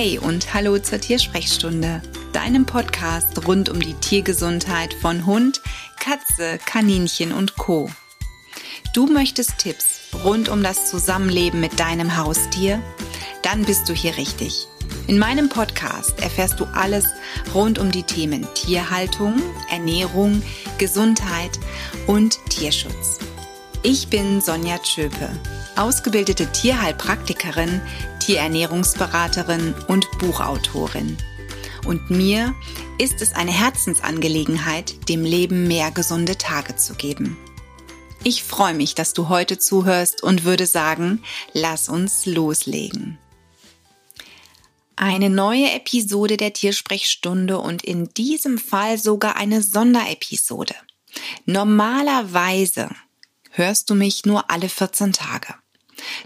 Hey und hallo zur Tiersprechstunde, deinem Podcast rund um die Tiergesundheit von Hund, Katze, Kaninchen und Co. Du möchtest Tipps rund um das Zusammenleben mit deinem Haustier? Dann bist du hier richtig. In meinem Podcast erfährst du alles rund um die Themen Tierhaltung, Ernährung, Gesundheit und Tierschutz. Ich bin Sonja Tschöpe, ausgebildete Tierheilpraktikerin, Tierernährungsberaterin und Buchautorin. Und mir ist es eine Herzensangelegenheit, dem Leben mehr gesunde Tage zu geben. Ich freue mich, dass du heute zuhörst und würde sagen, lass uns loslegen. Eine neue Episode der Tiersprechstunde und in diesem Fall sogar eine Sonderepisode. Normalerweise hörst du mich nur alle 14 Tage.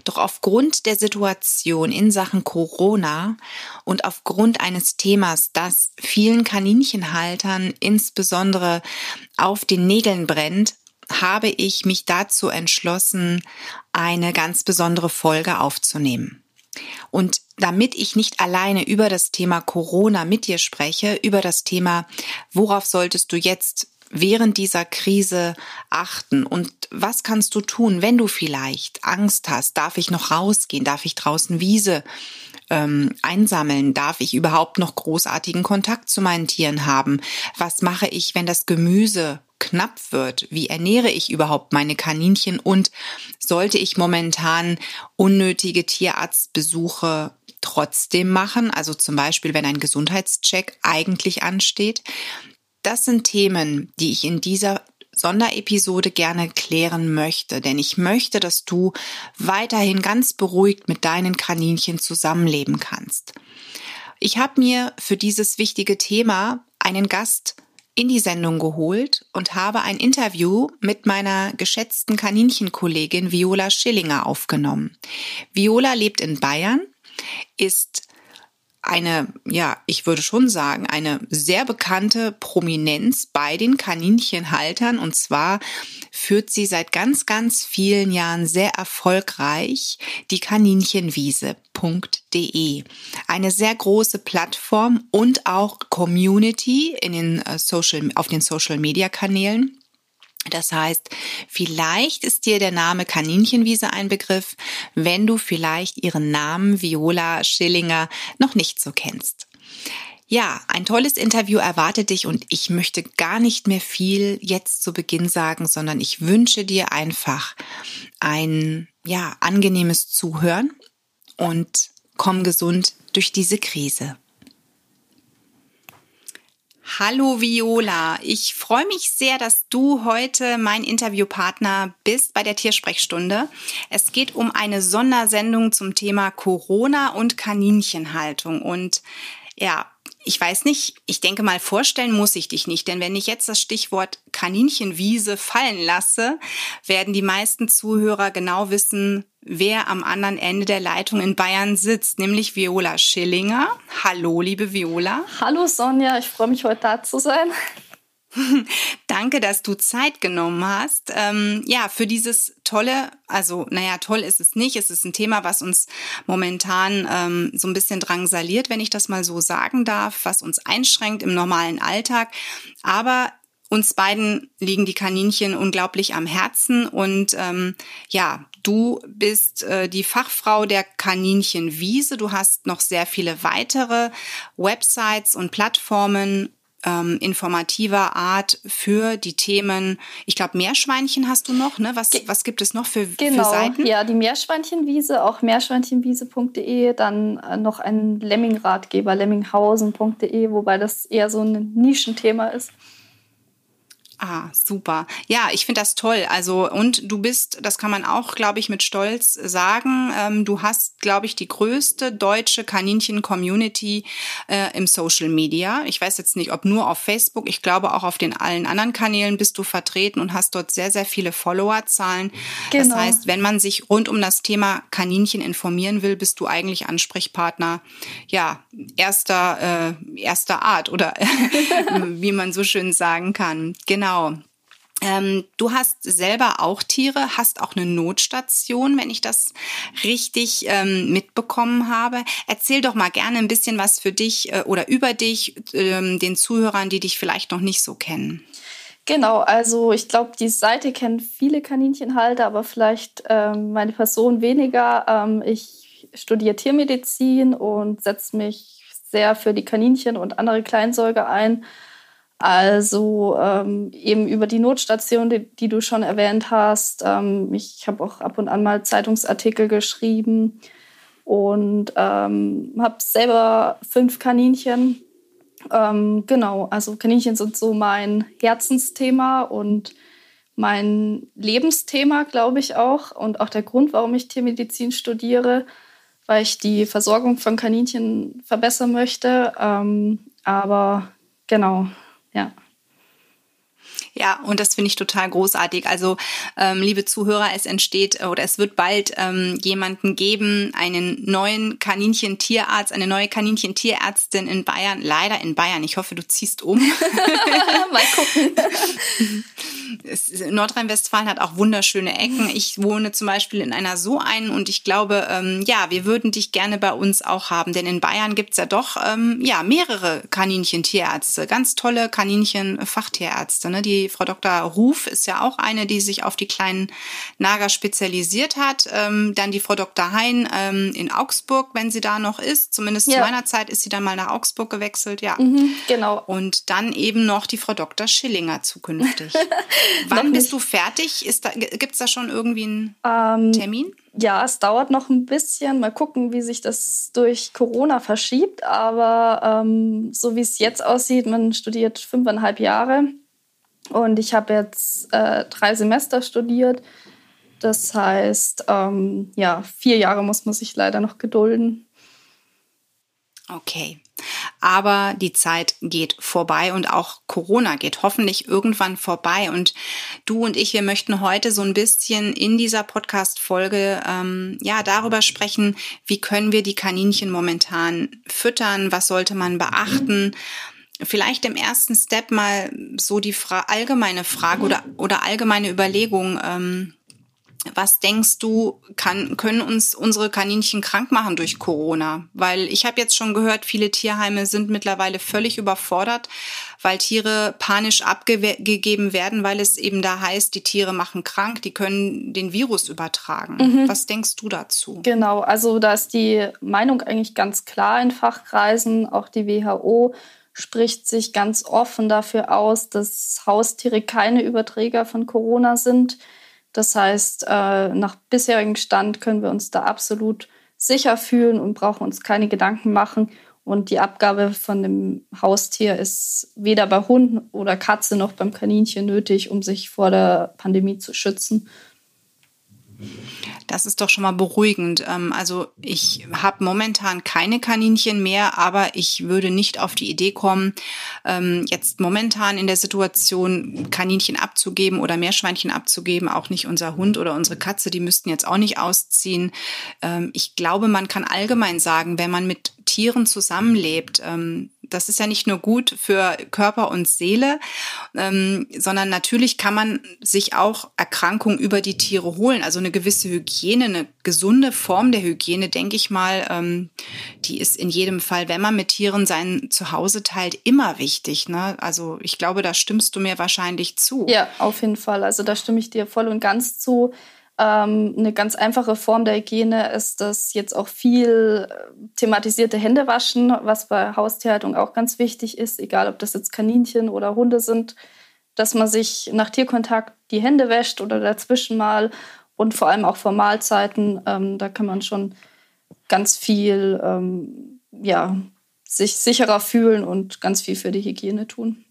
Doch aufgrund der Situation in Sachen Corona und aufgrund eines Themas, das vielen Kaninchenhaltern insbesondere auf den Nägeln brennt, habe ich mich dazu entschlossen, eine ganz besondere Folge aufzunehmen. Und damit ich nicht alleine über das Thema Corona mit dir spreche, über das Thema, worauf solltest du jetzt während dieser Krise achten und was kannst du tun, wenn du vielleicht Angst hast? Darf ich noch rausgehen? Darf ich draußen Wiese ähm, einsammeln? Darf ich überhaupt noch großartigen Kontakt zu meinen Tieren haben? Was mache ich, wenn das Gemüse knapp wird? Wie ernähre ich überhaupt meine Kaninchen? Und sollte ich momentan unnötige Tierarztbesuche trotzdem machen? Also zum Beispiel, wenn ein Gesundheitscheck eigentlich ansteht. Das sind Themen, die ich in dieser Sonderepisode gerne klären möchte, denn ich möchte, dass du weiterhin ganz beruhigt mit deinen Kaninchen zusammenleben kannst. Ich habe mir für dieses wichtige Thema einen Gast in die Sendung geholt und habe ein Interview mit meiner geschätzten Kaninchenkollegin Viola Schillinger aufgenommen. Viola lebt in Bayern, ist eine, ja, ich würde schon sagen, eine sehr bekannte Prominenz bei den Kaninchenhaltern. Und zwar führt sie seit ganz, ganz vielen Jahren sehr erfolgreich die Kaninchenwiese.de. Eine sehr große Plattform und auch Community in den äh, Social, auf den Social Media Kanälen. Das heißt, vielleicht ist dir der Name Kaninchenwiese ein Begriff, wenn du vielleicht ihren Namen Viola Schillinger noch nicht so kennst. Ja, ein tolles Interview erwartet dich und ich möchte gar nicht mehr viel jetzt zu Beginn sagen, sondern ich wünsche dir einfach ein, ja, angenehmes Zuhören und komm gesund durch diese Krise. Hallo Viola, ich freue mich sehr, dass du heute mein Interviewpartner bist bei der Tiersprechstunde. Es geht um eine Sondersendung zum Thema Corona und Kaninchenhaltung und ja, ich weiß nicht, ich denke mal, vorstellen muss ich dich nicht, denn wenn ich jetzt das Stichwort Kaninchenwiese fallen lasse, werden die meisten Zuhörer genau wissen, wer am anderen Ende der Leitung in Bayern sitzt, nämlich Viola Schillinger. Hallo, liebe Viola. Hallo Sonja, ich freue mich heute da zu sein. Danke, dass du Zeit genommen hast. Ähm, ja, für dieses tolle, also naja, toll ist es nicht. Es ist ein Thema, was uns momentan ähm, so ein bisschen drangsaliert, wenn ich das mal so sagen darf, was uns einschränkt im normalen Alltag. Aber uns beiden liegen die Kaninchen unglaublich am Herzen und ähm, ja, du bist äh, die Fachfrau der Kaninchenwiese. Du hast noch sehr viele weitere Websites und Plattformen ähm, informativer Art für die Themen. Ich glaube, Meerschweinchen hast du noch, ne? Was, was gibt es noch für, genau, für Seiten? Ja, die Meerschweinchenwiese, auch meerschweinchenwiese.de, dann äh, noch ein Lemmingratgeber, lemminghausen.de, wobei das eher so ein Nischenthema ist. Ah, super. Ja, ich finde das toll. Also, und du bist, das kann man auch, glaube ich, mit Stolz sagen, ähm, du hast, glaube ich, die größte deutsche Kaninchen-Community äh, im Social Media. Ich weiß jetzt nicht, ob nur auf Facebook, ich glaube auch auf den allen anderen Kanälen bist du vertreten und hast dort sehr, sehr viele Followerzahlen. Genau. Das heißt, wenn man sich rund um das Thema Kaninchen informieren will, bist du eigentlich Ansprechpartner, ja, erster, äh, erster Art oder wie man so schön sagen kann. Genau. Genau. Ähm, du hast selber auch Tiere, hast auch eine Notstation, wenn ich das richtig ähm, mitbekommen habe. Erzähl doch mal gerne ein bisschen was für dich äh, oder über dich, ähm, den Zuhörern, die dich vielleicht noch nicht so kennen. Genau, also ich glaube, die Seite kennen viele Kaninchenhalter, aber vielleicht ähm, meine Person weniger. Ähm, ich studiere Tiermedizin und setze mich sehr für die Kaninchen und andere Kleinsäuger ein also ähm, eben über die Notstation, die, die, du schon erwähnt hast. Ähm, ich habe auch ab und an mal Zeitungsartikel geschrieben und ähm, habe selber fünf Kaninchen. Ähm, genau, also Kaninchen sind so mein Herzensthema und mein Lebensthema, glaube ich auch. Und auch der Grund, warum ich Tiermedizin studiere, weil ich die Versorgung von Kaninchen verbessern möchte. Ähm, aber genau, ja. Ja, und das finde ich total großartig. Also, ähm, liebe Zuhörer, es entsteht äh, oder es wird bald ähm, jemanden geben, einen neuen Kaninchentierarzt, eine neue Kaninchentierärztin in Bayern. Leider in Bayern. Ich hoffe, du ziehst um. Mal gucken. Nordrhein-Westfalen hat auch wunderschöne Ecken. Ich wohne zum Beispiel in einer so einen und ich glaube, ähm, ja, wir würden dich gerne bei uns auch haben, denn in Bayern gibt's ja doch ähm, ja mehrere Kaninchentierärzte, ganz tolle Kaninchen-Fachtierärzte. Ne? Die Frau Dr. Ruf ist ja auch eine, die sich auf die kleinen Nager spezialisiert hat. Ähm, dann die Frau Dr. Hein ähm, in Augsburg, wenn sie da noch ist. Zumindest ja. zu meiner Zeit ist sie dann mal nach Augsburg gewechselt, ja. Mhm, genau. Und dann eben noch die Frau Dr. Schillinger zukünftig. Wann bist du fertig? Da, gibt's da schon irgendwie einen ähm, Termin? Ja, es dauert noch ein bisschen. Mal gucken, wie sich das durch Corona verschiebt. Aber ähm, so wie es jetzt aussieht, man studiert fünfeinhalb Jahre. Und ich habe jetzt äh, drei Semester studiert. Das heißt, ähm, ja, vier Jahre muss man sich leider noch gedulden. Okay. Aber die Zeit geht vorbei und auch Corona geht hoffentlich irgendwann vorbei. Und du und ich, wir möchten heute so ein bisschen in dieser Podcast-Folge ähm, ja darüber sprechen, wie können wir die Kaninchen momentan füttern, was sollte man beachten. Vielleicht im ersten Step mal so die Fra allgemeine Frage oder, oder allgemeine Überlegung. Ähm, was denkst du, kann, können uns unsere Kaninchen krank machen durch Corona? Weil ich habe jetzt schon gehört, viele Tierheime sind mittlerweile völlig überfordert, weil Tiere panisch abgegeben werden, weil es eben da heißt, die Tiere machen krank, die können den Virus übertragen. Mhm. Was denkst du dazu? Genau, also da ist die Meinung eigentlich ganz klar in Fachkreisen, auch die WHO spricht sich ganz offen dafür aus, dass Haustiere keine Überträger von Corona sind. Das heißt, äh, nach bisherigem Stand können wir uns da absolut sicher fühlen und brauchen uns keine Gedanken machen. Und die Abgabe von dem Haustier ist weder bei Hund oder Katze noch beim Kaninchen nötig, um sich vor der Pandemie zu schützen. Das ist doch schon mal beruhigend. Ähm, also ich habe momentan keine Kaninchen mehr, aber ich würde nicht auf die Idee kommen, ähm, jetzt momentan in der Situation Kaninchen abzugeben oder Meerschweinchen abzugeben. Auch nicht unser Hund oder unsere Katze, die müssten jetzt auch nicht ausziehen. Ähm, ich glaube, man kann allgemein sagen, wenn man mit Tieren zusammenlebt, das ist ja nicht nur gut für Körper und Seele, ähm, sondern natürlich kann man sich auch Erkrankungen über die Tiere holen. Also eine gewisse Hygiene, eine gesunde Form der Hygiene, denke ich mal, ähm, die ist in jedem Fall, wenn man mit Tieren sein Zuhause teilt, immer wichtig. Ne? Also ich glaube, da stimmst du mir wahrscheinlich zu. Ja, auf jeden Fall. Also da stimme ich dir voll und ganz zu. Ähm, eine ganz einfache Form der Hygiene ist das jetzt auch viel äh, thematisierte Händewaschen, was bei Haustierhaltung auch ganz wichtig ist, egal ob das jetzt Kaninchen oder Hunde sind, dass man sich nach Tierkontakt die Hände wäscht oder dazwischen mal und vor allem auch vor Mahlzeiten. Ähm, da kann man schon ganz viel ähm, ja, sich sicherer fühlen und ganz viel für die Hygiene tun.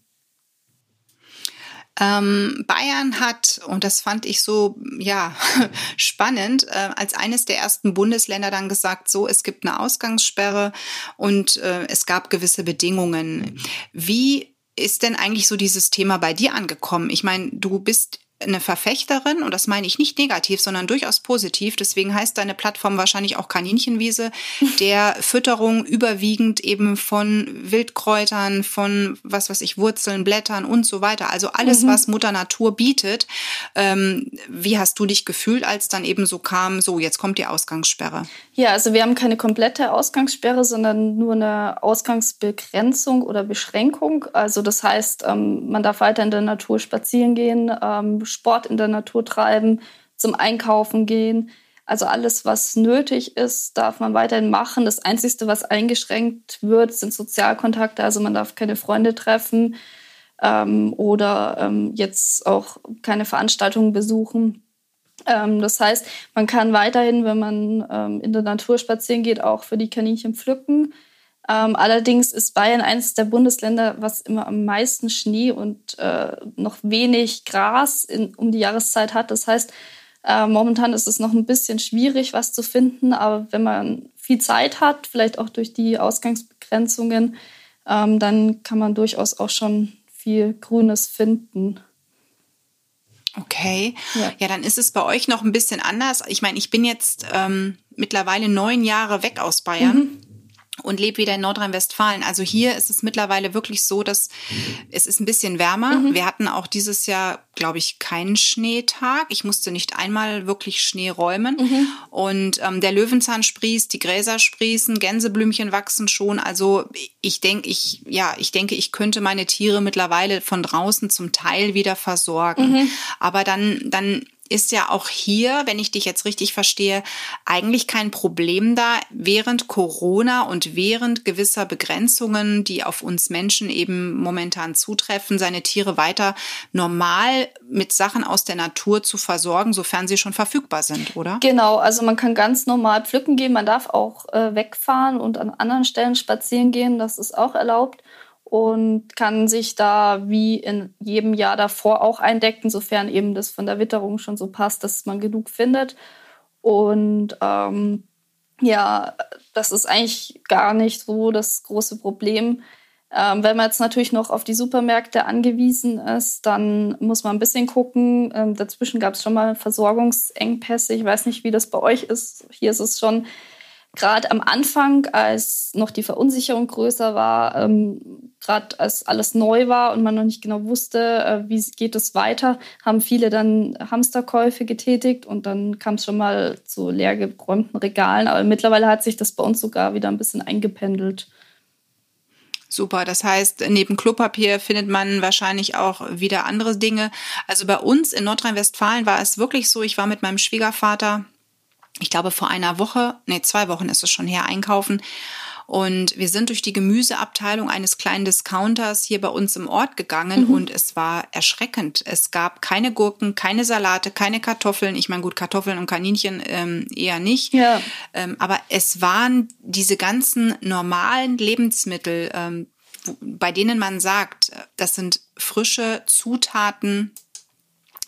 Ähm, Bayern hat, und das fand ich so, ja, spannend, äh, als eines der ersten Bundesländer dann gesagt, so, es gibt eine Ausgangssperre und äh, es gab gewisse Bedingungen. Wie ist denn eigentlich so dieses Thema bei dir angekommen? Ich meine, du bist eine Verfechterin, und das meine ich nicht negativ, sondern durchaus positiv. Deswegen heißt deine Plattform wahrscheinlich auch Kaninchenwiese, der Fütterung überwiegend eben von Wildkräutern, von was weiß ich, Wurzeln, Blättern und so weiter. Also alles, mhm. was Mutter Natur bietet. Ähm, wie hast du dich gefühlt, als dann eben so kam, so jetzt kommt die Ausgangssperre? Ja, also wir haben keine komplette Ausgangssperre, sondern nur eine Ausgangsbegrenzung oder Beschränkung. Also das heißt, ähm, man darf weiter in der Natur spazieren gehen, ähm, Sport in der Natur treiben, zum Einkaufen gehen. Also alles, was nötig ist, darf man weiterhin machen. Das Einzige, was eingeschränkt wird, sind Sozialkontakte. Also man darf keine Freunde treffen ähm, oder ähm, jetzt auch keine Veranstaltungen besuchen. Ähm, das heißt, man kann weiterhin, wenn man ähm, in der Natur spazieren geht, auch für die Kaninchen pflücken. Ähm, allerdings ist Bayern eines der Bundesländer, was immer am meisten Schnee und äh, noch wenig Gras in, um die Jahreszeit hat. Das heißt, äh, momentan ist es noch ein bisschen schwierig, was zu finden. Aber wenn man viel Zeit hat, vielleicht auch durch die Ausgangsbegrenzungen, ähm, dann kann man durchaus auch schon viel Grünes finden. Okay, ja. ja. dann ist es bei euch noch ein bisschen anders. Ich meine, ich bin jetzt ähm, mittlerweile neun Jahre weg aus Bayern. Mhm und lebe wieder in Nordrhein-Westfalen. Also hier ist es mittlerweile wirklich so, dass es ist ein bisschen wärmer. Mhm. Wir hatten auch dieses Jahr, glaube ich, keinen Schneetag. Ich musste nicht einmal wirklich Schnee räumen. Mhm. Und ähm, der Löwenzahn sprießt, die Gräser sprießen, Gänseblümchen wachsen schon. Also ich denke, ich ja, ich denke, ich könnte meine Tiere mittlerweile von draußen zum Teil wieder versorgen. Mhm. Aber dann dann ist ja auch hier, wenn ich dich jetzt richtig verstehe, eigentlich kein Problem da, während Corona und während gewisser Begrenzungen, die auf uns Menschen eben momentan zutreffen, seine Tiere weiter normal mit Sachen aus der Natur zu versorgen, sofern sie schon verfügbar sind, oder? Genau, also man kann ganz normal pflücken gehen, man darf auch äh, wegfahren und an anderen Stellen spazieren gehen, das ist auch erlaubt und kann sich da wie in jedem Jahr davor auch eindecken, sofern eben das von der Witterung schon so passt, dass man genug findet. Und ähm, ja, das ist eigentlich gar nicht so das große Problem. Ähm, wenn man jetzt natürlich noch auf die Supermärkte angewiesen ist, dann muss man ein bisschen gucken. Ähm, dazwischen gab es schon mal Versorgungsengpässe. Ich weiß nicht, wie das bei euch ist. Hier ist es schon gerade am Anfang, als noch die Verunsicherung größer war, ähm, gerade als alles neu war und man noch nicht genau wusste, äh, wie geht es weiter, haben viele dann Hamsterkäufe getätigt und dann kam es schon mal zu leergeräumten Regalen. Aber mittlerweile hat sich das bei uns sogar wieder ein bisschen eingependelt. Super. Das heißt, neben Klopapier findet man wahrscheinlich auch wieder andere Dinge. Also bei uns in Nordrhein-Westfalen war es wirklich so, ich war mit meinem Schwiegervater ich glaube, vor einer Woche, nee, zwei Wochen ist es schon her, einkaufen. Und wir sind durch die Gemüseabteilung eines kleinen Discounters hier bei uns im Ort gegangen mhm. und es war erschreckend. Es gab keine Gurken, keine Salate, keine Kartoffeln. Ich meine, gut, Kartoffeln und Kaninchen ähm, eher nicht. Ja. Ähm, aber es waren diese ganzen normalen Lebensmittel, ähm, bei denen man sagt, das sind frische Zutaten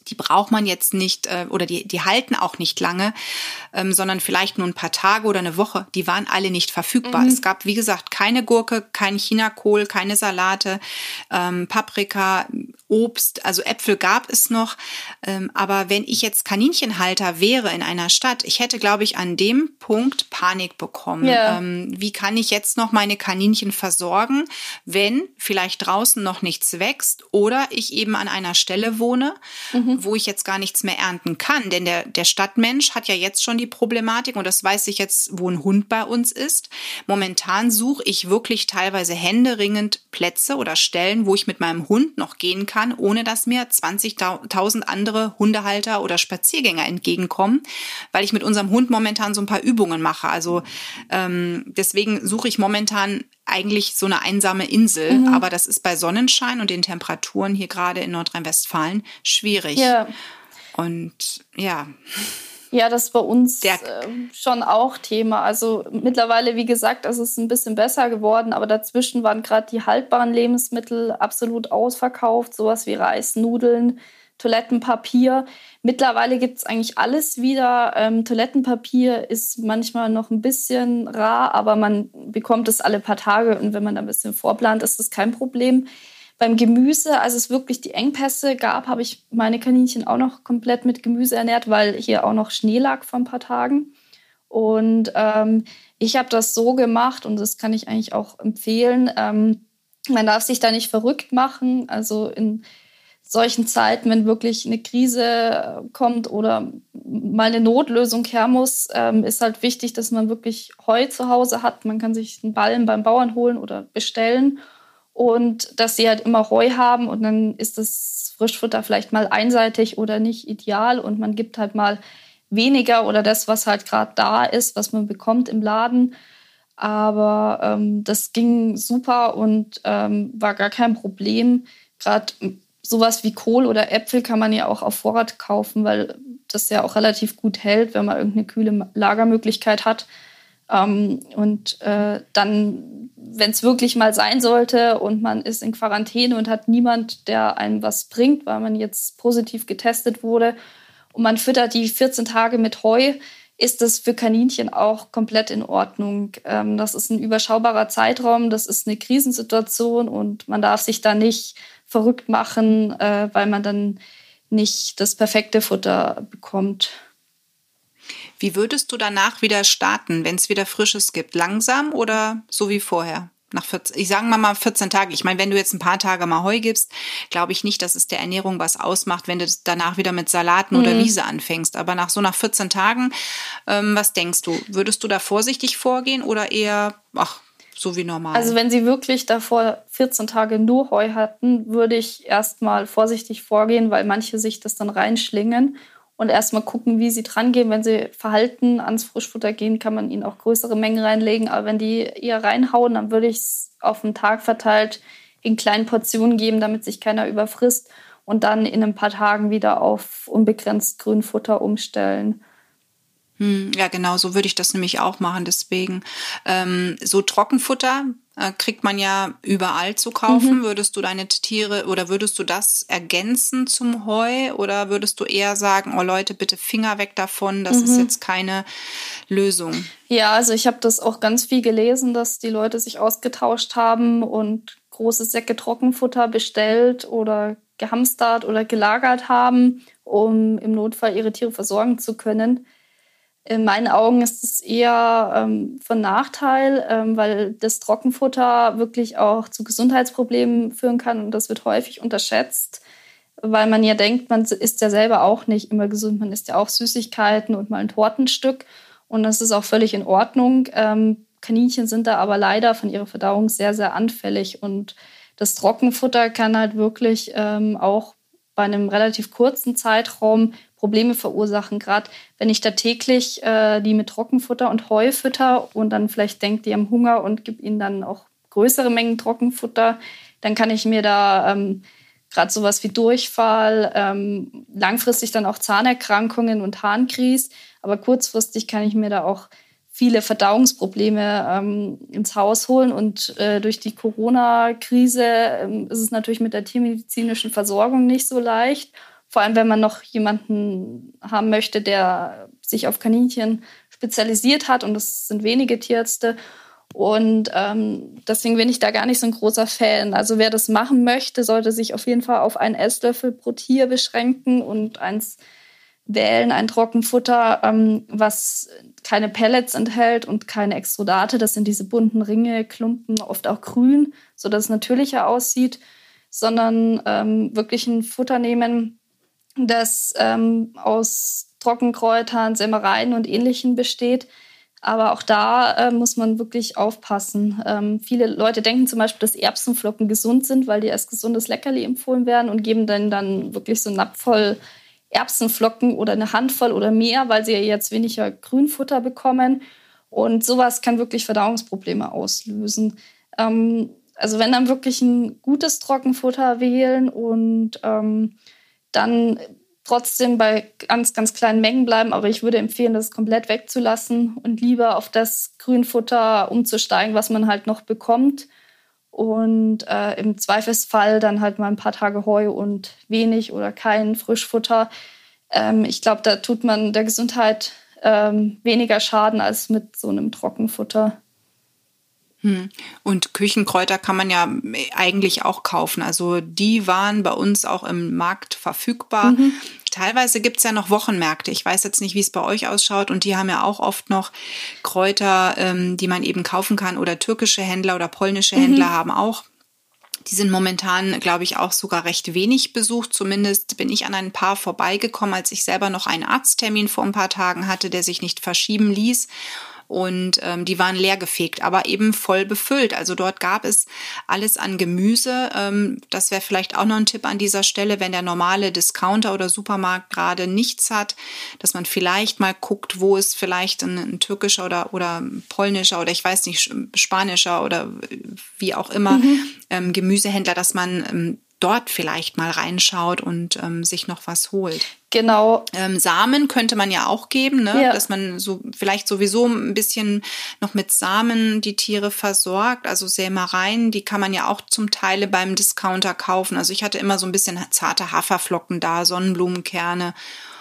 die braucht man jetzt nicht äh, oder die, die halten auch nicht lange, ähm, sondern vielleicht nur ein paar Tage oder eine Woche. Die waren alle nicht verfügbar. Mhm. Es gab, wie gesagt, keine Gurke, kein Chinakohl, keine Salate, ähm, Paprika, Obst, also Äpfel gab es noch. Ähm, aber wenn ich jetzt Kaninchenhalter wäre in einer Stadt, ich hätte, glaube ich, an dem Punkt Panik bekommen. Yeah. Ähm, wie kann ich jetzt noch meine Kaninchen versorgen, wenn vielleicht draußen noch nichts wächst oder ich eben an einer Stelle wohne, mhm. Wo ich jetzt gar nichts mehr ernten kann? Denn der, der Stadtmensch hat ja jetzt schon die Problematik und das weiß ich jetzt, wo ein Hund bei uns ist. Momentan suche ich wirklich teilweise händeringend Plätze oder Stellen, wo ich mit meinem Hund noch gehen kann kann, ohne dass mir 20.000 andere Hundehalter oder Spaziergänger entgegenkommen, weil ich mit unserem Hund momentan so ein paar Übungen mache. Also ähm, deswegen suche ich momentan eigentlich so eine einsame Insel, mhm. aber das ist bei Sonnenschein und den Temperaturen hier gerade in Nordrhein-Westfalen schwierig. Ja. Und ja. Ja, das ist bei uns äh, schon auch Thema. Also mittlerweile, wie gesagt, ist es ein bisschen besser geworden, aber dazwischen waren gerade die haltbaren Lebensmittel absolut ausverkauft, sowas wie Reis, Nudeln, Toilettenpapier. Mittlerweile gibt es eigentlich alles wieder. Ähm, Toilettenpapier ist manchmal noch ein bisschen rar, aber man bekommt es alle paar Tage und wenn man da ein bisschen vorplant, ist das kein Problem. Beim Gemüse, als es wirklich die Engpässe gab, habe ich meine Kaninchen auch noch komplett mit Gemüse ernährt, weil hier auch noch Schnee lag vor ein paar Tagen. Und ähm, ich habe das so gemacht und das kann ich eigentlich auch empfehlen. Ähm, man darf sich da nicht verrückt machen. Also in solchen Zeiten, wenn wirklich eine Krise kommt oder mal eine Notlösung her muss, ähm, ist halt wichtig, dass man wirklich Heu zu Hause hat. Man kann sich einen Ballen beim Bauern holen oder bestellen und dass sie halt immer Heu haben und dann ist das Frischfutter vielleicht mal einseitig oder nicht ideal und man gibt halt mal weniger oder das, was halt gerade da ist, was man bekommt im Laden. Aber ähm, das ging super und ähm, war gar kein Problem. Gerade sowas wie Kohl oder Äpfel kann man ja auch auf Vorrat kaufen, weil das ja auch relativ gut hält, wenn man irgendeine kühle Lagermöglichkeit hat. Ähm, und äh, dann, wenn es wirklich mal sein sollte und man ist in Quarantäne und hat niemand, der einem was bringt, weil man jetzt positiv getestet wurde und man füttert die 14 Tage mit Heu, ist das für Kaninchen auch komplett in Ordnung. Ähm, das ist ein überschaubarer Zeitraum, das ist eine Krisensituation und man darf sich da nicht verrückt machen, äh, weil man dann nicht das perfekte Futter bekommt. Wie würdest du danach wieder starten, wenn es wieder Frisches gibt? Langsam oder so wie vorher? Nach 14, ich sage mal 14 Tage. Ich meine, wenn du jetzt ein paar Tage mal Heu gibst, glaube ich nicht, dass es der Ernährung was ausmacht, wenn du danach wieder mit Salaten mhm. oder Wiese anfängst. Aber nach so nach 14 Tagen, ähm, was denkst du? Würdest du da vorsichtig vorgehen oder eher, ach, so wie normal. Also wenn sie wirklich davor 14 Tage nur Heu hatten, würde ich erstmal vorsichtig vorgehen, weil manche sich das dann reinschlingen und erstmal gucken, wie sie dran gehen. Wenn sie verhalten ans Frischfutter gehen, kann man ihnen auch größere Mengen reinlegen. Aber wenn die eher reinhauen, dann würde ich es auf den Tag verteilt in kleinen Portionen geben, damit sich keiner überfrisst und dann in ein paar Tagen wieder auf unbegrenzt Grünfutter umstellen. Hm, ja, genau, so würde ich das nämlich auch machen. Deswegen ähm, so Trockenfutter äh, kriegt man ja überall zu kaufen. Mhm. Würdest du deine Tiere oder würdest du das ergänzen zum Heu oder würdest du eher sagen, oh Leute, bitte Finger weg davon, das mhm. ist jetzt keine Lösung? Ja, also ich habe das auch ganz viel gelesen, dass die Leute sich ausgetauscht haben und große Säcke Trockenfutter bestellt oder gehamstert oder gelagert haben, um im Notfall ihre Tiere versorgen zu können. In meinen Augen ist es eher ähm, von Nachteil, ähm, weil das Trockenfutter wirklich auch zu Gesundheitsproblemen führen kann und das wird häufig unterschätzt, weil man ja denkt, man isst ja selber auch nicht immer gesund, man isst ja auch Süßigkeiten und mal ein Tortenstück und das ist auch völlig in Ordnung. Ähm, Kaninchen sind da aber leider von ihrer Verdauung sehr, sehr anfällig und das Trockenfutter kann halt wirklich ähm, auch bei einem relativ kurzen Zeitraum Probleme verursachen. Gerade wenn ich da täglich äh, die mit Trockenfutter und Heu fütter und dann vielleicht denkt, die haben Hunger und gebe ihnen dann auch größere Mengen Trockenfutter, dann kann ich mir da ähm, gerade sowas wie Durchfall, ähm, langfristig dann auch Zahnerkrankungen und Harnkries, aber kurzfristig kann ich mir da auch viele Verdauungsprobleme ähm, ins Haus holen. Und äh, durch die Corona-Krise ähm, ist es natürlich mit der tiermedizinischen Versorgung nicht so leicht. Vor allem, wenn man noch jemanden haben möchte, der sich auf Kaninchen spezialisiert hat. Und das sind wenige Tierärzte. Und ähm, deswegen bin ich da gar nicht so ein großer Fan. Also wer das machen möchte, sollte sich auf jeden Fall auf einen Esslöffel pro Tier beschränken und eins wählen, ein Trockenfutter, ähm, was keine Pellets enthält und keine Extrudate. Das sind diese bunten Ringe, Klumpen, oft auch grün, sodass es natürlicher aussieht, sondern ähm, wirklich ein Futter nehmen, das ähm, aus Trockenkräutern, Sämereien und Ähnlichem besteht. Aber auch da äh, muss man wirklich aufpassen. Ähm, viele Leute denken zum Beispiel, dass Erbsenflocken gesund sind, weil die als gesundes Leckerli empfohlen werden und geben dann, dann wirklich so einen Napf voll Erbsenflocken oder eine Handvoll oder mehr, weil sie ja jetzt weniger Grünfutter bekommen. Und sowas kann wirklich Verdauungsprobleme auslösen. Ähm, also wenn dann wirklich ein gutes Trockenfutter wählen und ähm, dann trotzdem bei ganz, ganz kleinen Mengen bleiben. Aber ich würde empfehlen, das komplett wegzulassen und lieber auf das Grünfutter umzusteigen, was man halt noch bekommt. Und äh, im Zweifelsfall dann halt mal ein paar Tage Heu und wenig oder kein Frischfutter. Ähm, ich glaube, da tut man der Gesundheit ähm, weniger Schaden als mit so einem Trockenfutter. Hm. Und Küchenkräuter kann man ja eigentlich auch kaufen. Also die waren bei uns auch im Markt verfügbar. Mhm. Teilweise gibt es ja noch Wochenmärkte. Ich weiß jetzt nicht, wie es bei euch ausschaut. Und die haben ja auch oft noch Kräuter, ähm, die man eben kaufen kann. Oder türkische Händler oder polnische mhm. Händler haben auch die sind momentan, glaube ich, auch sogar recht wenig besucht. Zumindest bin ich an ein paar vorbeigekommen, als ich selber noch einen Arzttermin vor ein paar Tagen hatte, der sich nicht verschieben ließ und ähm, die waren leergefegt, aber eben voll befüllt. Also dort gab es alles an Gemüse. Ähm, das wäre vielleicht auch noch ein Tipp an dieser Stelle, wenn der normale Discounter oder Supermarkt gerade nichts hat, dass man vielleicht mal guckt, wo es vielleicht ein, ein türkischer oder, oder polnischer oder ich weiß nicht, spanischer oder wie auch immer mhm. ähm, Gemüsehändler, dass man ähm, dort vielleicht mal reinschaut und ähm, sich noch was holt. Genau. Ähm, Samen könnte man ja auch geben, ne? Ja. dass man so vielleicht sowieso ein bisschen noch mit Samen die Tiere versorgt. Also Sämereien, die kann man ja auch zum Teil beim Discounter kaufen. Also ich hatte immer so ein bisschen zarte Haferflocken da, Sonnenblumenkerne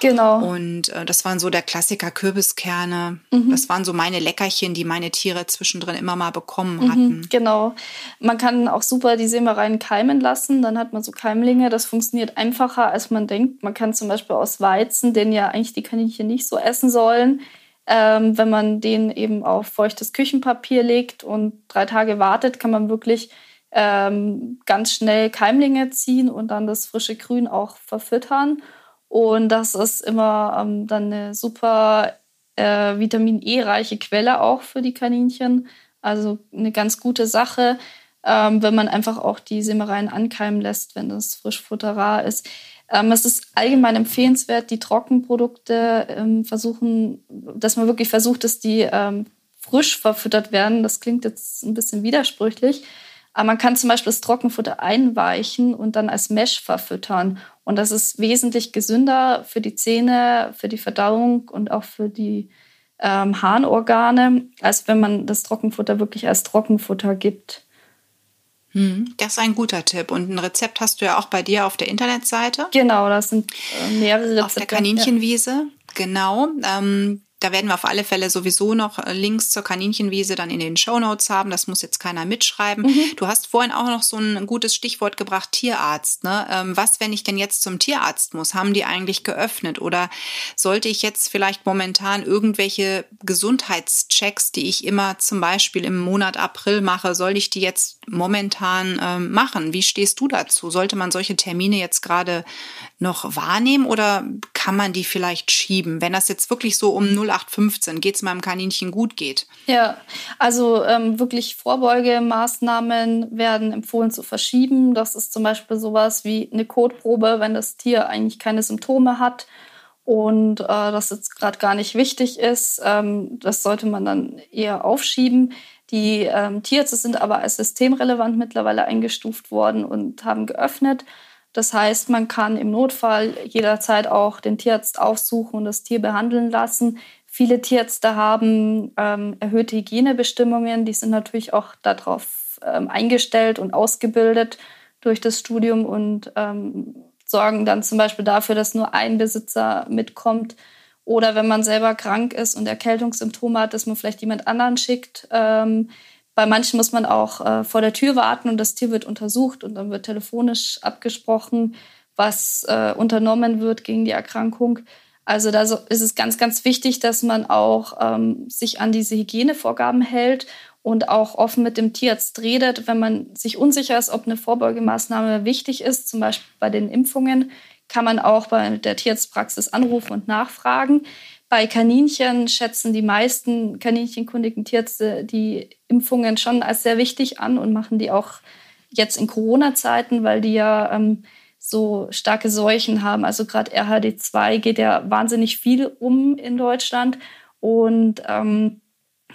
Genau. Und äh, das waren so der Klassiker Kürbiskerne. Mhm. Das waren so meine Leckerchen, die meine Tiere zwischendrin immer mal bekommen mhm, hatten. Genau. Man kann auch super die Sämereien keimen lassen. Dann hat man so Keimlinge. Das funktioniert einfacher, als man denkt. Man kann zum Beispiel aus Weizen, den ja eigentlich die Kaninchen nicht so essen sollen, ähm, wenn man den eben auf feuchtes Küchenpapier legt und drei Tage wartet, kann man wirklich ähm, ganz schnell Keimlinge ziehen und dann das frische Grün auch verfüttern. Und das ist immer ähm, dann eine super äh, Vitamin E-reiche Quelle auch für die Kaninchen. Also eine ganz gute Sache, ähm, wenn man einfach auch die Simmereien ankeimen lässt, wenn das Frischfutter rar ist. Ähm, es ist allgemein empfehlenswert, die Trockenprodukte ähm, versuchen, dass man wirklich versucht, dass die ähm, frisch verfüttert werden. Das klingt jetzt ein bisschen widersprüchlich. Aber man kann zum Beispiel das Trockenfutter einweichen und dann als Mesh verfüttern. Und das ist wesentlich gesünder für die Zähne, für die Verdauung und auch für die ähm, Harnorgane, als wenn man das Trockenfutter wirklich als Trockenfutter gibt. Hm, das ist ein guter Tipp. Und ein Rezept hast du ja auch bei dir auf der Internetseite. Genau, das sind äh, mehrere Rezepte. Auf der Kaninchenwiese, ja. genau. Ähm, da werden wir auf alle Fälle sowieso noch äh, Links zur Kaninchenwiese dann in den Show Notes haben. Das muss jetzt keiner mitschreiben. Mhm. Du hast vorhin auch noch so ein gutes Stichwort gebracht, Tierarzt. Ne? Ähm, was, wenn ich denn jetzt zum Tierarzt muss? Haben die eigentlich geöffnet? Oder sollte ich jetzt vielleicht momentan irgendwelche Gesundheitschecks, die ich immer zum Beispiel im Monat April mache, soll ich die jetzt momentan ähm, machen? Wie stehst du dazu? Sollte man solche Termine jetzt gerade noch wahrnehmen oder kann man die vielleicht schieben, wenn das jetzt wirklich so um 0815 geht es meinem Kaninchen gut geht? Ja, also ähm, wirklich Vorbeugemaßnahmen werden empfohlen zu verschieben. Das ist zum Beispiel sowas wie eine Kotprobe, wenn das Tier eigentlich keine Symptome hat und äh, das jetzt gerade gar nicht wichtig ist. Ähm, das sollte man dann eher aufschieben. Die ähm, Tierärzte sind aber als systemrelevant mittlerweile eingestuft worden und haben geöffnet. Das heißt, man kann im Notfall jederzeit auch den Tierarzt aufsuchen und das Tier behandeln lassen. Viele Tierärzte haben ähm, erhöhte Hygienebestimmungen, die sind natürlich auch darauf ähm, eingestellt und ausgebildet durch das Studium und ähm, sorgen dann zum Beispiel dafür, dass nur ein Besitzer mitkommt. Oder wenn man selber krank ist und Erkältungssymptome hat, dass man vielleicht jemand anderen schickt. Ähm, bei manchen muss man auch äh, vor der Tür warten und das Tier wird untersucht und dann wird telefonisch abgesprochen, was äh, unternommen wird gegen die Erkrankung. Also da ist es ganz, ganz wichtig, dass man auch ähm, sich an diese Hygienevorgaben hält und auch offen mit dem Tierarzt redet, wenn man sich unsicher ist, ob eine Vorbeugemaßnahme wichtig ist, zum Beispiel bei den Impfungen, kann man auch bei der Tierarztpraxis anrufen und nachfragen. Bei Kaninchen schätzen die meisten kaninchenkundigen Tierärzte die Impfungen schon als sehr wichtig an und machen die auch jetzt in Corona-Zeiten, weil die ja ähm, so starke Seuchen haben. Also gerade RHD2 geht ja wahnsinnig viel um in Deutschland und ähm,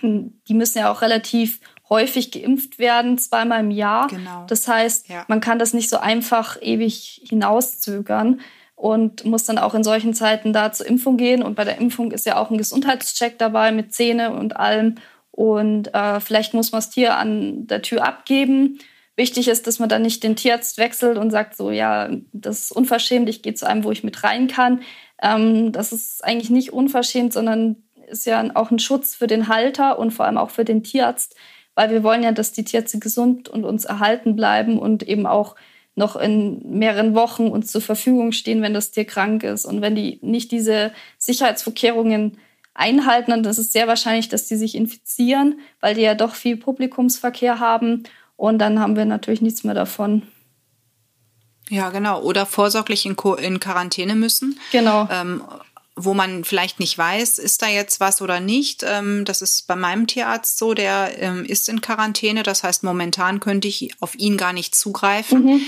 die müssen ja auch relativ häufig geimpft werden, zweimal im Jahr. Genau. Das heißt, ja. man kann das nicht so einfach ewig hinauszögern und muss dann auch in solchen Zeiten da zur Impfung gehen. Und bei der Impfung ist ja auch ein Gesundheitscheck dabei mit Zähne und allem. Und äh, vielleicht muss man das Tier an der Tür abgeben. Wichtig ist, dass man dann nicht den Tierarzt wechselt und sagt so, ja, das ist unverschämt, ich gehe zu einem, wo ich mit rein kann. Ähm, das ist eigentlich nicht unverschämt, sondern ist ja auch ein Schutz für den Halter und vor allem auch für den Tierarzt, weil wir wollen ja, dass die Tierärzte gesund und uns erhalten bleiben und eben auch noch in mehreren Wochen uns zur Verfügung stehen, wenn das Tier krank ist. Und wenn die nicht diese Sicherheitsvorkehrungen einhalten, dann ist es sehr wahrscheinlich, dass die sich infizieren, weil die ja doch viel Publikumsverkehr haben. Und dann haben wir natürlich nichts mehr davon. Ja, genau. Oder vorsorglich in, Quarantäne müssen. Genau. Ähm, wo man vielleicht nicht weiß, ist da jetzt was oder nicht. Ähm, das ist bei meinem Tierarzt so, der ähm, ist in Quarantäne. Das heißt, momentan könnte ich auf ihn gar nicht zugreifen. Mhm.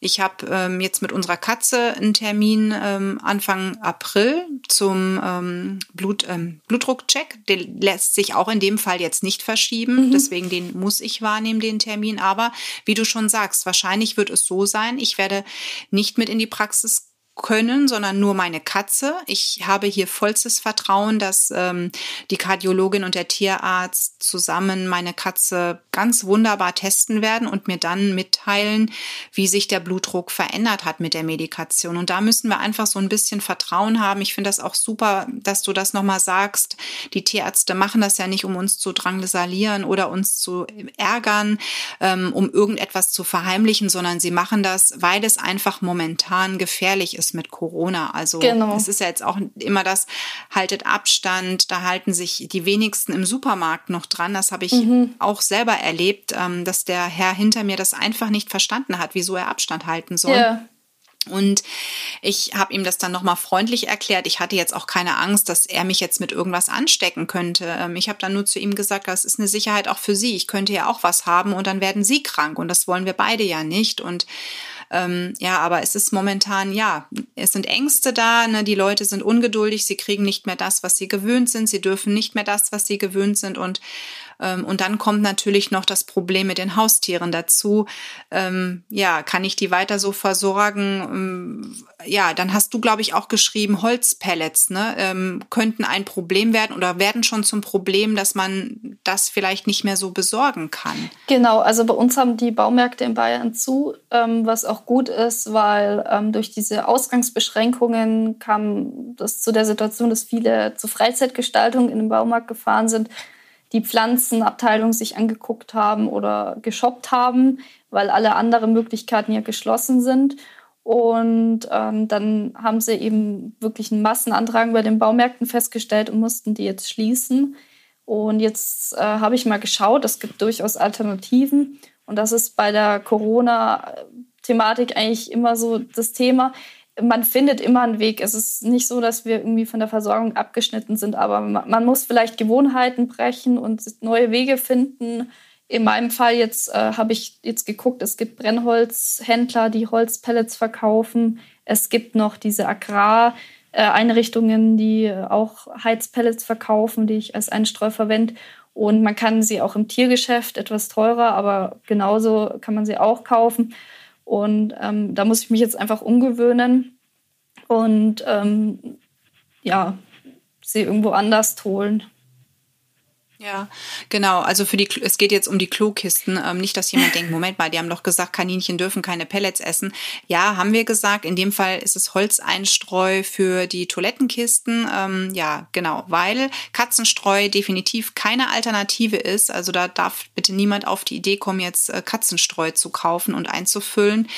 Ich habe ähm, jetzt mit unserer Katze einen Termin Anfang April zum Blut, Blutdruckcheck. Der lässt sich auch in dem Fall jetzt nicht verschieben. Mhm. Deswegen den muss ich wahrnehmen, den Termin. Aber wie du schon sagst, wahrscheinlich wird es so sein, ich werde nicht mit in die Praxis können, sondern nur meine Katze. Ich habe hier vollstes Vertrauen, dass ähm, die Kardiologin und der Tierarzt zusammen meine Katze ganz wunderbar testen werden und mir dann mitteilen, wie sich der Blutdruck verändert hat mit der Medikation. Und da müssen wir einfach so ein bisschen Vertrauen haben. Ich finde das auch super, dass du das nochmal sagst. Die Tierärzte machen das ja nicht, um uns zu drangsalieren oder uns zu ärgern, ähm, um irgendetwas zu verheimlichen, sondern sie machen das, weil es einfach momentan gefährlich ist ist mit Corona. Also genau. es ist ja jetzt auch immer das, haltet Abstand, da halten sich die wenigsten im Supermarkt noch dran. Das habe ich mhm. auch selber erlebt, ähm, dass der Herr hinter mir das einfach nicht verstanden hat, wieso er Abstand halten soll. Ja. Und ich habe ihm das dann nochmal freundlich erklärt. Ich hatte jetzt auch keine Angst, dass er mich jetzt mit irgendwas anstecken könnte. Ähm, ich habe dann nur zu ihm gesagt, das ist eine Sicherheit auch für Sie. Ich könnte ja auch was haben und dann werden Sie krank. Und das wollen wir beide ja nicht. Und ähm, ja, aber es ist momentan, ja, es sind Ängste da, ne? die Leute sind ungeduldig, sie kriegen nicht mehr das, was sie gewöhnt sind, sie dürfen nicht mehr das, was sie gewöhnt sind und und dann kommt natürlich noch das Problem mit den Haustieren dazu. Ähm, ja, kann ich die weiter so versorgen? Ähm, ja, dann hast du, glaube ich, auch geschrieben, Holzpellets ne, ähm, könnten ein Problem werden oder werden schon zum Problem, dass man das vielleicht nicht mehr so besorgen kann. Genau, also bei uns haben die Baumärkte in Bayern zu, ähm, was auch gut ist, weil ähm, durch diese Ausgangsbeschränkungen kam das zu der Situation, dass viele zur Freizeitgestaltung in den Baumarkt gefahren sind die Pflanzenabteilung sich angeguckt haben oder geshoppt haben, weil alle anderen Möglichkeiten ja geschlossen sind. Und ähm, dann haben sie eben wirklich einen Massenantrag bei den Baumärkten festgestellt und mussten die jetzt schließen. Und jetzt äh, habe ich mal geschaut, es gibt durchaus Alternativen. Und das ist bei der Corona-Thematik eigentlich immer so das Thema man findet immer einen Weg. Es ist nicht so, dass wir irgendwie von der Versorgung abgeschnitten sind, aber man muss vielleicht Gewohnheiten brechen und neue Wege finden. In meinem Fall jetzt äh, habe ich jetzt geguckt, es gibt Brennholzhändler, die Holzpellets verkaufen. Es gibt noch diese Agrareinrichtungen, die auch Heizpellets verkaufen, die ich als Einstreu verwende. Und man kann sie auch im Tiergeschäft etwas teurer, aber genauso kann man sie auch kaufen. Und ähm, da muss ich mich jetzt einfach umgewöhnen und ähm, ja, sie irgendwo anders holen. Ja, genau. Also für die, es geht jetzt um die Klokisten. Ähm, nicht, dass jemand denkt, Moment mal, die haben doch gesagt, Kaninchen dürfen keine Pellets essen. Ja, haben wir gesagt. In dem Fall ist es Holzeinstreu für die Toilettenkisten. Ähm, ja, genau, weil Katzenstreu definitiv keine Alternative ist. Also da darf bitte niemand auf die Idee kommen, jetzt äh, Katzenstreu zu kaufen und einzufüllen.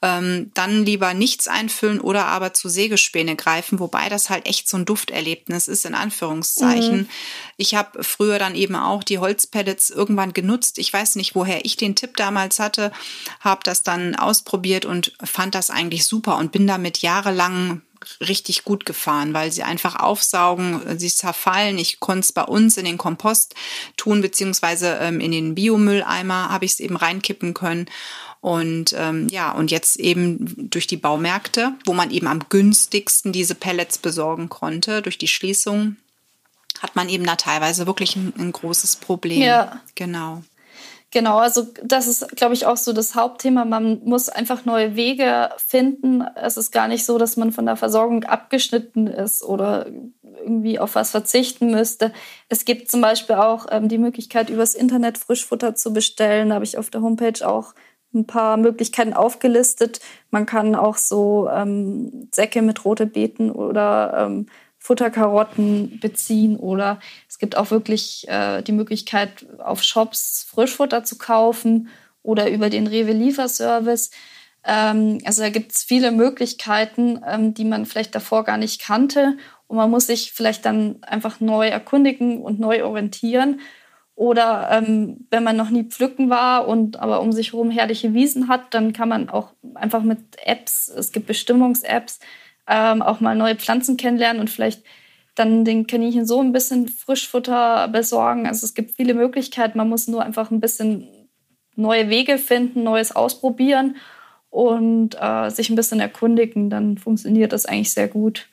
Ähm, dann lieber nichts einfüllen oder aber zu Sägespäne greifen, wobei das halt echt so ein Dufterlebnis ist, in Anführungszeichen. Mhm. Ich habe früher dann eben auch die Holzpellets irgendwann genutzt. Ich weiß nicht, woher ich den Tipp damals hatte, habe das dann ausprobiert und fand das eigentlich super und bin damit jahrelang richtig gut gefahren, weil sie einfach aufsaugen, sie zerfallen. Ich konnte es bei uns in den Kompost tun, beziehungsweise ähm, in den Biomülleimer habe ich es eben reinkippen können. Und ähm, ja, und jetzt eben durch die Baumärkte, wo man eben am günstigsten diese Pellets besorgen konnte, durch die Schließung hat man eben da teilweise wirklich ein, ein großes Problem. Ja. Genau. Genau, also das ist, glaube ich, auch so das Hauptthema. Man muss einfach neue Wege finden. Es ist gar nicht so, dass man von der Versorgung abgeschnitten ist oder irgendwie auf was verzichten müsste. Es gibt zum Beispiel auch ähm, die Möglichkeit, übers Internet Frischfutter zu bestellen. Da habe ich auf der Homepage auch ein paar Möglichkeiten aufgelistet. Man kann auch so ähm, Säcke mit rote Beeten oder ähm, Futterkarotten beziehen oder es gibt auch wirklich äh, die Möglichkeit, auf Shops Frischfutter zu kaufen oder über den Rewe-Lieferservice. Ähm, also da gibt es viele Möglichkeiten, ähm, die man vielleicht davor gar nicht kannte. Und man muss sich vielleicht dann einfach neu erkundigen und neu orientieren. Oder ähm, wenn man noch nie pflücken war und aber um sich herum herrliche Wiesen hat, dann kann man auch einfach mit Apps, es gibt Bestimmungs-Apps, ähm, auch mal neue Pflanzen kennenlernen und vielleicht dann den Kaninchen so ein bisschen Frischfutter besorgen. Also es gibt viele Möglichkeiten. Man muss nur einfach ein bisschen neue Wege finden, Neues ausprobieren und äh, sich ein bisschen erkundigen. Dann funktioniert das eigentlich sehr gut.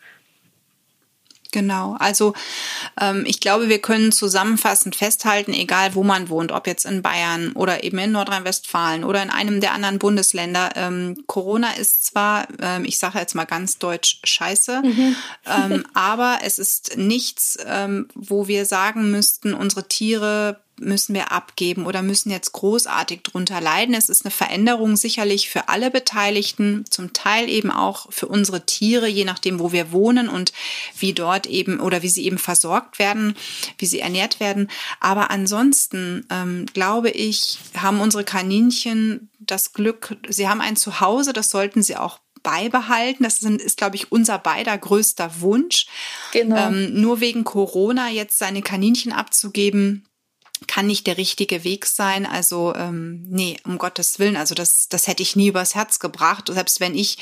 Genau, also ähm, ich glaube, wir können zusammenfassend festhalten, egal wo man wohnt, ob jetzt in Bayern oder eben in Nordrhein-Westfalen oder in einem der anderen Bundesländer, ähm, Corona ist zwar, ähm, ich sage jetzt mal ganz deutsch, scheiße, mhm. ähm, aber es ist nichts, ähm, wo wir sagen müssten, unsere Tiere müssen wir abgeben oder müssen jetzt großartig drunter leiden. Es ist eine Veränderung sicherlich für alle Beteiligten, zum Teil eben auch für unsere Tiere, je nachdem, wo wir wohnen und wie dort eben oder wie sie eben versorgt werden, wie sie ernährt werden. Aber ansonsten ähm, glaube ich, haben unsere Kaninchen das Glück, sie haben ein Zuhause, das sollten sie auch beibehalten. Das ist, glaube ich, unser beider größter Wunsch. Genau. Ähm, nur wegen Corona jetzt seine Kaninchen abzugeben, kann nicht der richtige Weg sein. Also ähm, nee, um Gottes Willen. Also das, das hätte ich nie übers Herz gebracht. Selbst wenn ich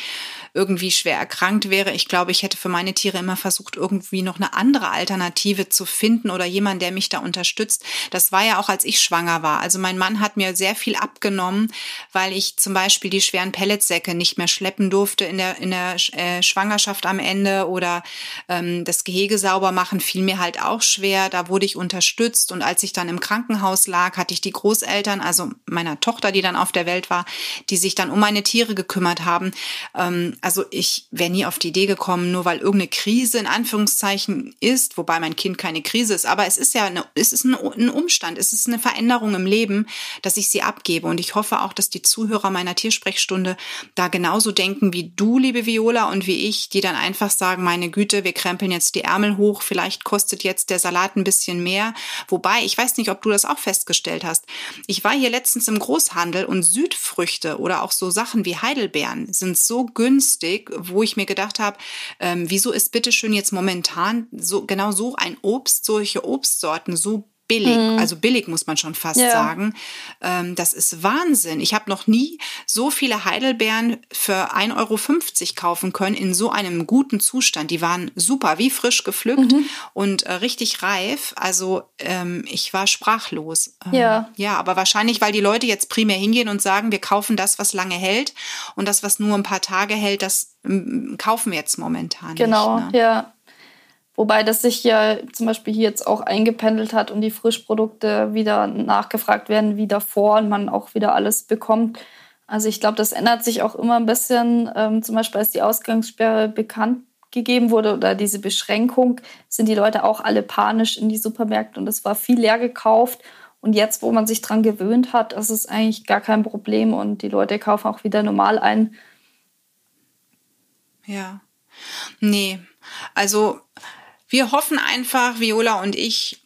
irgendwie schwer erkrankt wäre, ich glaube, ich hätte für meine Tiere immer versucht, irgendwie noch eine andere Alternative zu finden oder jemand, der mich da unterstützt. Das war ja auch, als ich schwanger war. Also mein Mann hat mir sehr viel abgenommen, weil ich zum Beispiel die schweren Pelletsäcke nicht mehr schleppen durfte in der, in der äh, Schwangerschaft am Ende oder ähm, das Gehege sauber machen fiel mir halt auch schwer. Da wurde ich unterstützt und als ich dann im Krankenhaus lag, hatte ich die Großeltern, also meiner Tochter, die dann auf der Welt war, die sich dann um meine Tiere gekümmert haben. Ähm, also ich wäre nie auf die Idee gekommen, nur weil irgendeine Krise in Anführungszeichen ist, wobei mein Kind keine Krise ist, aber es ist ja eine, es ist ein, ein Umstand, es ist eine Veränderung im Leben, dass ich sie abgebe. Und ich hoffe auch, dass die Zuhörer meiner Tiersprechstunde da genauso denken wie du, liebe Viola, und wie ich, die dann einfach sagen, meine Güte, wir krempeln jetzt die Ärmel hoch, vielleicht kostet jetzt der Salat ein bisschen mehr. Wobei, ich weiß nicht, ob ob du das auch festgestellt hast. Ich war hier letztens im Großhandel und Südfrüchte oder auch so Sachen wie Heidelbeeren sind so günstig, wo ich mir gedacht habe, ähm, wieso ist bitteschön jetzt momentan so genau so ein Obst, solche Obstsorten so billig. Mhm. Also billig muss man schon fast ja. sagen. Ähm, das ist Wahnsinn. Ich habe noch nie so viele Heidelbeeren für 1,50 Euro kaufen können in so einem guten Zustand. Die waren super, wie frisch gepflückt mhm. und äh, richtig reif. Also ähm, ich war sprachlos. Ähm, ja. Ja, aber wahrscheinlich, weil die Leute jetzt primär hingehen und sagen, wir kaufen das, was lange hält und das, was nur ein paar Tage hält, das kaufen wir jetzt momentan. Genau, nicht, ne? ja. Wobei das sich ja zum Beispiel hier jetzt auch eingependelt hat und die Frischprodukte wieder nachgefragt werden wie davor und man auch wieder alles bekommt. Also ich glaube, das ändert sich auch immer ein bisschen. Ähm, zum Beispiel als die Ausgangssperre bekannt gegeben wurde oder diese Beschränkung, sind die Leute auch alle panisch in die Supermärkte und es war viel leer gekauft. Und jetzt, wo man sich dran gewöhnt hat, ist es eigentlich gar kein Problem und die Leute kaufen auch wieder normal ein. Ja. Nee, also wir hoffen einfach, Viola und ich,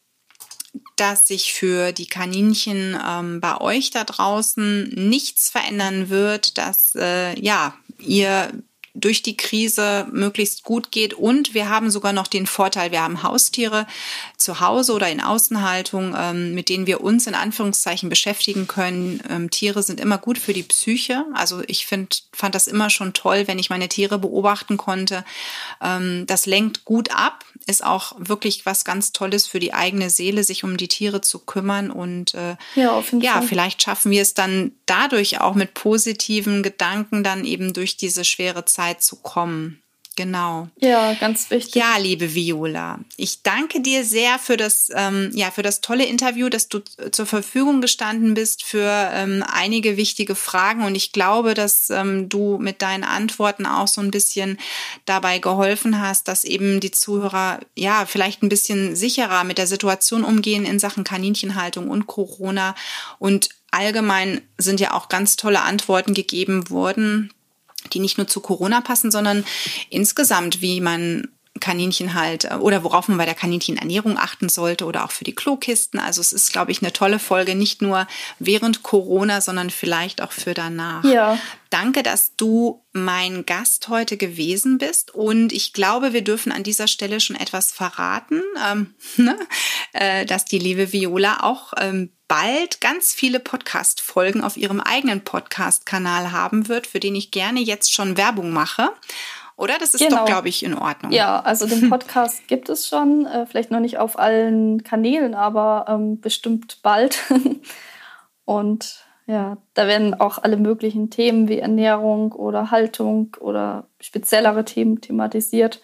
dass sich für die Kaninchen ähm, bei euch da draußen nichts verändern wird, dass äh, ja ihr durch die Krise möglichst gut geht. Und wir haben sogar noch den Vorteil, wir haben Haustiere zu Hause oder in Außenhaltung, ähm, mit denen wir uns in Anführungszeichen beschäftigen können. Ähm, Tiere sind immer gut für die Psyche. Also ich find, fand das immer schon toll, wenn ich meine Tiere beobachten konnte. Ähm, das lenkt gut ab, ist auch wirklich was ganz Tolles für die eigene Seele, sich um die Tiere zu kümmern. Und äh, ja, ja vielleicht schaffen wir es dann dadurch auch mit positiven Gedanken dann eben durch diese schwere Zeit zu kommen. Genau. Ja, ganz wichtig. Ja, liebe Viola, ich danke dir sehr für das, ähm, ja, für das tolle Interview, dass du zur Verfügung gestanden bist für ähm, einige wichtige Fragen. Und ich glaube, dass ähm, du mit deinen Antworten auch so ein bisschen dabei geholfen hast, dass eben die Zuhörer ja vielleicht ein bisschen sicherer mit der Situation umgehen in Sachen Kaninchenhaltung und Corona. Und allgemein sind ja auch ganz tolle Antworten gegeben worden die nicht nur zu Corona passen, sondern insgesamt, wie man Kaninchenhalt äh, oder worauf man bei der Kaninchenernährung achten sollte oder auch für die Klokisten. Also es ist, glaube ich, eine tolle Folge, nicht nur während Corona, sondern vielleicht auch für danach. Ja. Danke, dass du mein Gast heute gewesen bist. Und ich glaube, wir dürfen an dieser Stelle schon etwas verraten, ähm, ne? äh, dass die liebe Viola auch ähm, bald ganz viele Podcast-Folgen auf ihrem eigenen Podcast-Kanal haben wird, für den ich gerne jetzt schon Werbung mache. Oder? Das ist genau. doch, glaube ich, in Ordnung. Ja, also den Podcast gibt es schon. Äh, vielleicht noch nicht auf allen Kanälen, aber ähm, bestimmt bald. Und ja, da werden auch alle möglichen Themen wie Ernährung oder Haltung oder speziellere Themen thematisiert,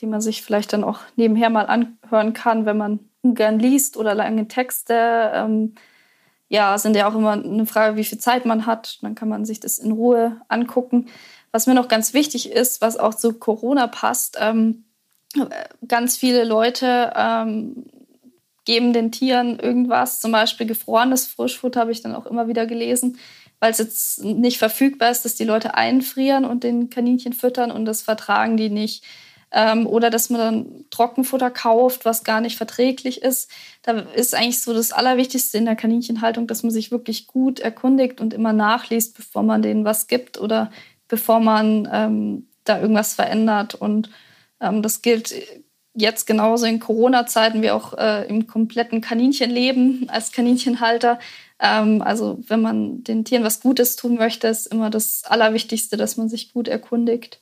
die man sich vielleicht dann auch nebenher mal anhören kann, wenn man gern liest oder lange Texte. Ähm, ja, sind ja auch immer eine Frage, wie viel Zeit man hat. Dann kann man sich das in Ruhe angucken. Was mir noch ganz wichtig ist, was auch zu Corona passt, ähm, ganz viele Leute ähm, geben den Tieren irgendwas, zum Beispiel gefrorenes Frischfutter habe ich dann auch immer wieder gelesen, weil es jetzt nicht verfügbar ist, dass die Leute einfrieren und den Kaninchen füttern und das vertragen die nicht. Ähm, oder dass man dann Trockenfutter kauft, was gar nicht verträglich ist. Da ist eigentlich so das Allerwichtigste in der Kaninchenhaltung, dass man sich wirklich gut erkundigt und immer nachliest, bevor man denen was gibt oder bevor man ähm, da irgendwas verändert. Und ähm, das gilt jetzt genauso in Corona-Zeiten wie auch äh, im kompletten Kaninchenleben als Kaninchenhalter. Ähm, also wenn man den Tieren was Gutes tun möchte, ist immer das Allerwichtigste, dass man sich gut erkundigt.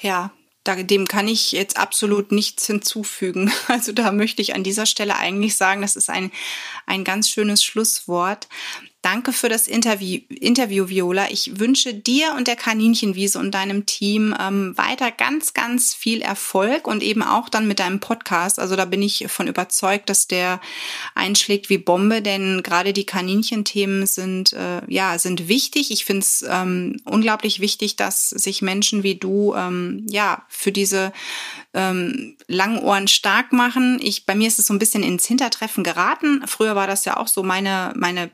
Ja, dem kann ich jetzt absolut nichts hinzufügen. Also da möchte ich an dieser Stelle eigentlich sagen, das ist ein, ein ganz schönes Schlusswort. Danke für das Interview, Interview, Viola. Ich wünsche dir und der Kaninchenwiese und deinem Team ähm, weiter ganz, ganz viel Erfolg und eben auch dann mit deinem Podcast. Also da bin ich von überzeugt, dass der einschlägt wie Bombe, denn gerade die Kaninchenthemen sind äh, ja sind wichtig. Ich finde es ähm, unglaublich wichtig, dass sich Menschen wie du ähm, ja für diese ähm, Langohren stark machen. Ich bei mir ist es so ein bisschen ins Hintertreffen geraten. Früher war das ja auch so meine meine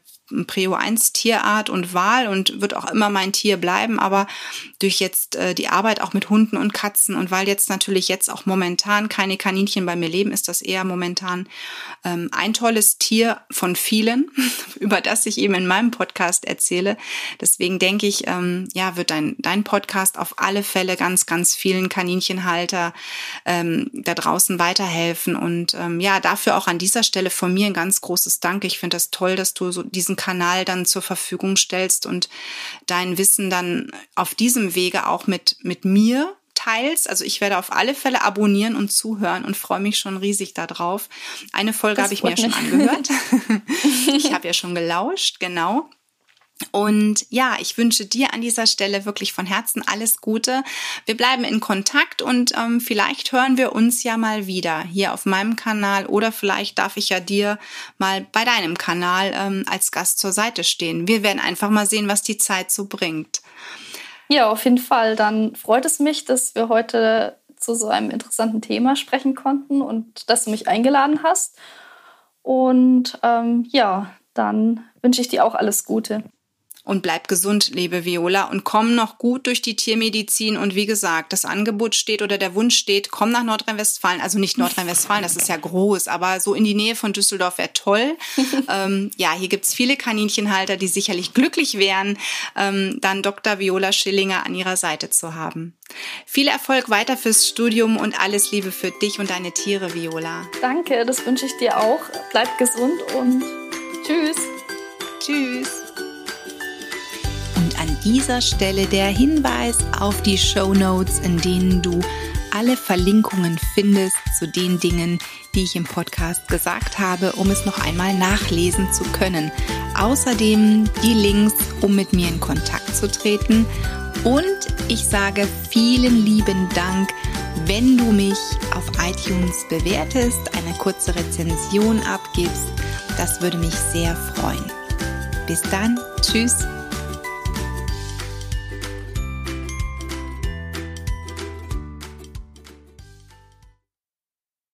Prio 1 Tierart und Wahl und wird auch immer mein Tier bleiben, aber durch jetzt äh, die Arbeit auch mit Hunden und Katzen und weil jetzt natürlich jetzt auch momentan keine Kaninchen bei mir leben, ist das eher momentan ähm, ein tolles Tier von vielen, über das ich eben in meinem Podcast erzähle. Deswegen denke ich, ähm, ja, wird dein, dein Podcast auf alle Fälle ganz, ganz vielen Kaninchenhalter ähm, da draußen weiterhelfen und ähm, ja, dafür auch an dieser Stelle von mir ein ganz großes Danke. Ich finde das toll, dass du so diesen Kanal dann zur Verfügung stellst und dein Wissen dann auf diesem Wege auch mit, mit mir teilst. Also ich werde auf alle Fälle abonnieren und zuhören und freue mich schon riesig darauf. Eine Folge habe ich mir ja schon angehört. ich habe ja schon gelauscht, genau. Und ja, ich wünsche dir an dieser Stelle wirklich von Herzen alles Gute. Wir bleiben in Kontakt und ähm, vielleicht hören wir uns ja mal wieder hier auf meinem Kanal oder vielleicht darf ich ja dir mal bei deinem Kanal ähm, als Gast zur Seite stehen. Wir werden einfach mal sehen, was die Zeit so bringt. Ja, auf jeden Fall. Dann freut es mich, dass wir heute zu so einem interessanten Thema sprechen konnten und dass du mich eingeladen hast. Und ähm, ja, dann wünsche ich dir auch alles Gute und bleib gesund, liebe Viola, und komm noch gut durch die Tiermedizin. Und wie gesagt, das Angebot steht oder der Wunsch steht, komm nach Nordrhein-Westfalen. Also nicht Nordrhein-Westfalen, das ist ja groß, aber so in die Nähe von Düsseldorf wäre toll. ähm, ja, hier gibt's viele Kaninchenhalter, die sicherlich glücklich wären, ähm, dann Dr. Viola Schillinger an ihrer Seite zu haben. Viel Erfolg weiter fürs Studium und alles Liebe für dich und deine Tiere, Viola. Danke, das wünsche ich dir auch. Bleib gesund und tschüss. Tschüss dieser Stelle der Hinweis auf die Show Notes, in denen du alle Verlinkungen findest zu den Dingen, die ich im Podcast gesagt habe, um es noch einmal nachlesen zu können. Außerdem die Links, um mit mir in Kontakt zu treten. Und ich sage vielen lieben Dank, wenn du mich auf iTunes bewertest, eine kurze Rezension abgibst. Das würde mich sehr freuen. Bis dann, tschüss